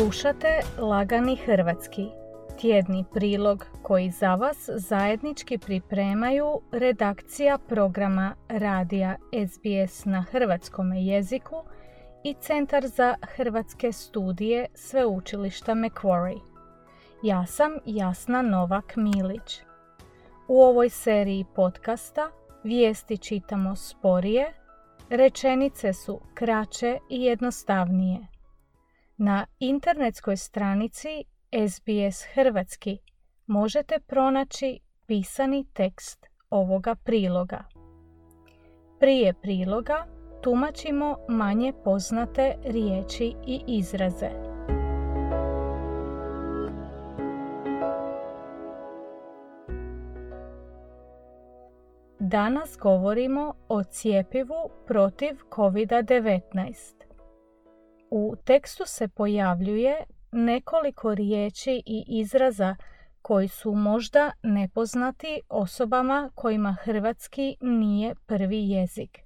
Slušate Lagani Hrvatski, tjedni prilog koji za vas zajednički pripremaju redakcija programa Radija SBS na hrvatskom jeziku i Centar za hrvatske studije Sveučilišta Macquarie. Ja sam Jasna Novak Milić. U ovoj seriji podcasta vijesti čitamo sporije, rečenice su kraće i jednostavnije. Na internetskoj stranici SBS Hrvatski možete pronaći pisani tekst ovoga priloga. Prije priloga tumačimo manje poznate riječi i izraze. Danas govorimo o cijepivu protiv COVID-19. U tekstu se pojavljuje nekoliko riječi i izraza koji su možda nepoznati osobama kojima hrvatski nije prvi jezik.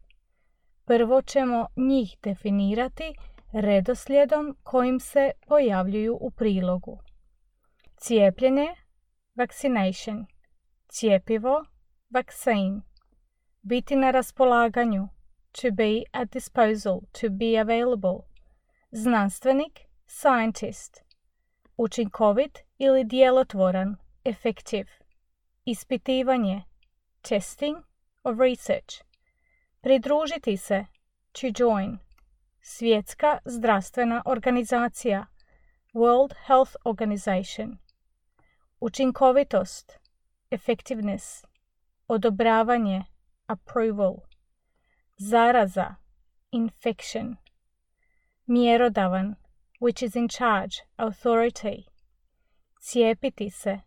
Prvo ćemo njih definirati redoslijedom kojim se pojavljuju u prilogu. Cijepljenje, vaccination, cijepivo, vaccine, biti na raspolaganju, to be at disposal, to be available, znanstvenik, scientist, učinkovit ili djelotvoran, effective, ispitivanje, testing or research, pridružiti se, to join, svjetska zdravstvena organizacija, World Health Organization, učinkovitost, effectiveness, odobravanje, approval, zaraza, infection, mjerodavan, which is in charge, authority, cijepiti se,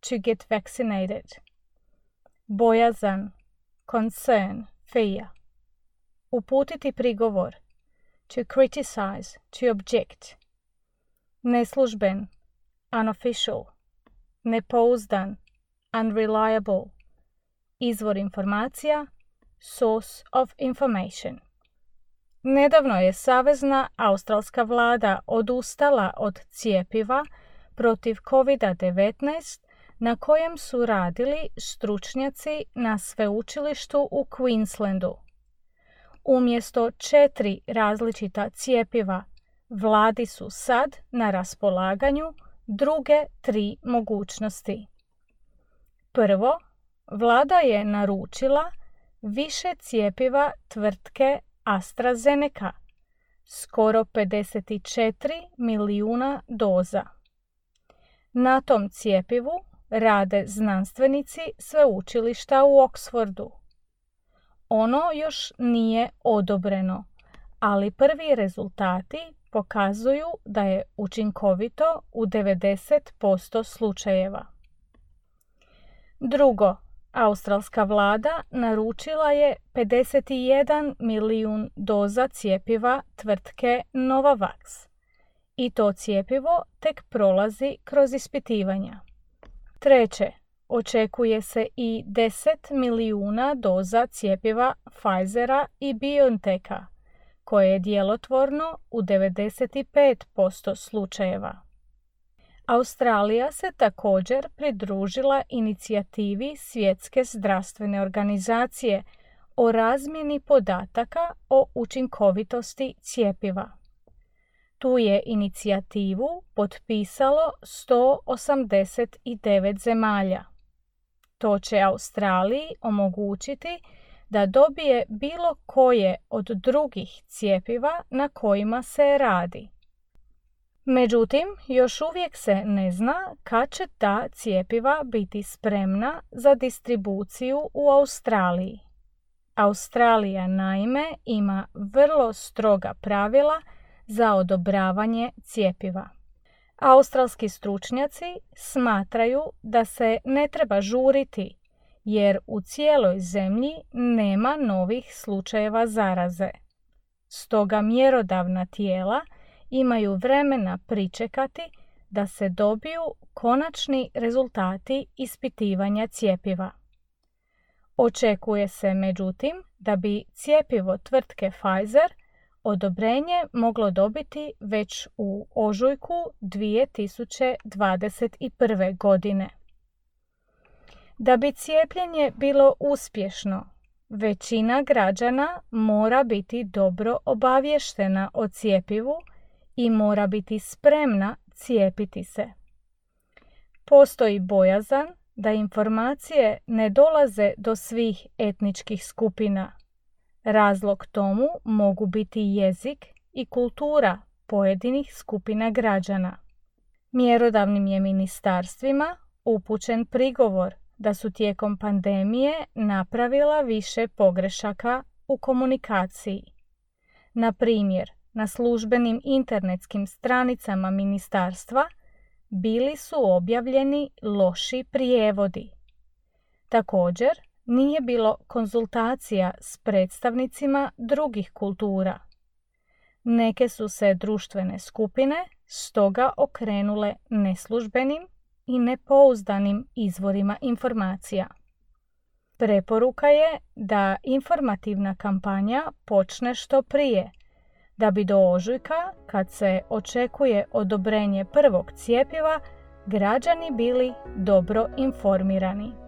to get vaccinated, bojazan, concern, fear, uputiti prigovor, to criticize, to object, neslužben, unofficial, nepouzdan, unreliable, izvor informacija, source of information. Nedavno je Savezna australska vlada odustala od cijepiva protiv COVID-19 na kojem su radili stručnjaci na sveučilištu u Queenslandu. Umjesto četiri različita cijepiva, vladi su sad na raspolaganju druge tri mogućnosti. Prvo, vlada je naručila više cijepiva tvrtke AstraZeneca, skoro 54 milijuna doza. Na tom cijepivu rade znanstvenici sveučilišta u Oxfordu. Ono još nije odobreno, ali prvi rezultati pokazuju da je učinkovito u 90% slučajeva. Drugo, Australska vlada naručila je 51 milijun doza cijepiva tvrtke Novavax. I to cijepivo tek prolazi kroz ispitivanja. Treće, očekuje se i 10 milijuna doza cijepiva Pfizera i BioNTecha, koje je djelotvorno u 95% slučajeva. Australija se također pridružila inicijativi Svjetske zdravstvene organizacije o razmjeni podataka o učinkovitosti cijepiva. Tu je inicijativu potpisalo 189 zemalja. To će Australiji omogućiti da dobije bilo koje od drugih cijepiva na kojima se radi. Međutim, još uvijek se ne zna kad će ta cijepiva biti spremna za distribuciju u Australiji. Australija naime ima vrlo stroga pravila za odobravanje cijepiva. Australski stručnjaci smatraju da se ne treba žuriti jer u cijeloj zemlji nema novih slučajeva zaraze. Stoga mjerodavna tijela – imaju vremena pričekati da se dobiju konačni rezultati ispitivanja cijepiva. Očekuje se međutim da bi cijepivo tvrtke Pfizer odobrenje moglo dobiti već u ožujku 2021. godine. Da bi cijepljenje bilo uspješno, većina građana mora biti dobro obavještena o cijepivu i mora biti spremna cijepiti se. Postoji bojazan da informacije ne dolaze do svih etničkih skupina. Razlog tomu mogu biti jezik i kultura pojedinih skupina građana. Mjerodavnim je ministarstvima upućen prigovor da su tijekom pandemije napravila više pogrešaka u komunikaciji. Na primjer, na službenim internetskim stranicama ministarstva bili su objavljeni loši prijevodi. Također, nije bilo konzultacija s predstavnicima drugih kultura. Neke su se društvene skupine stoga okrenule neslužbenim i nepouzdanim izvorima informacija. Preporuka je da informativna kampanja počne što prije, da bi do ožujka, kad se očekuje odobrenje prvog cijepiva, građani bili dobro informirani.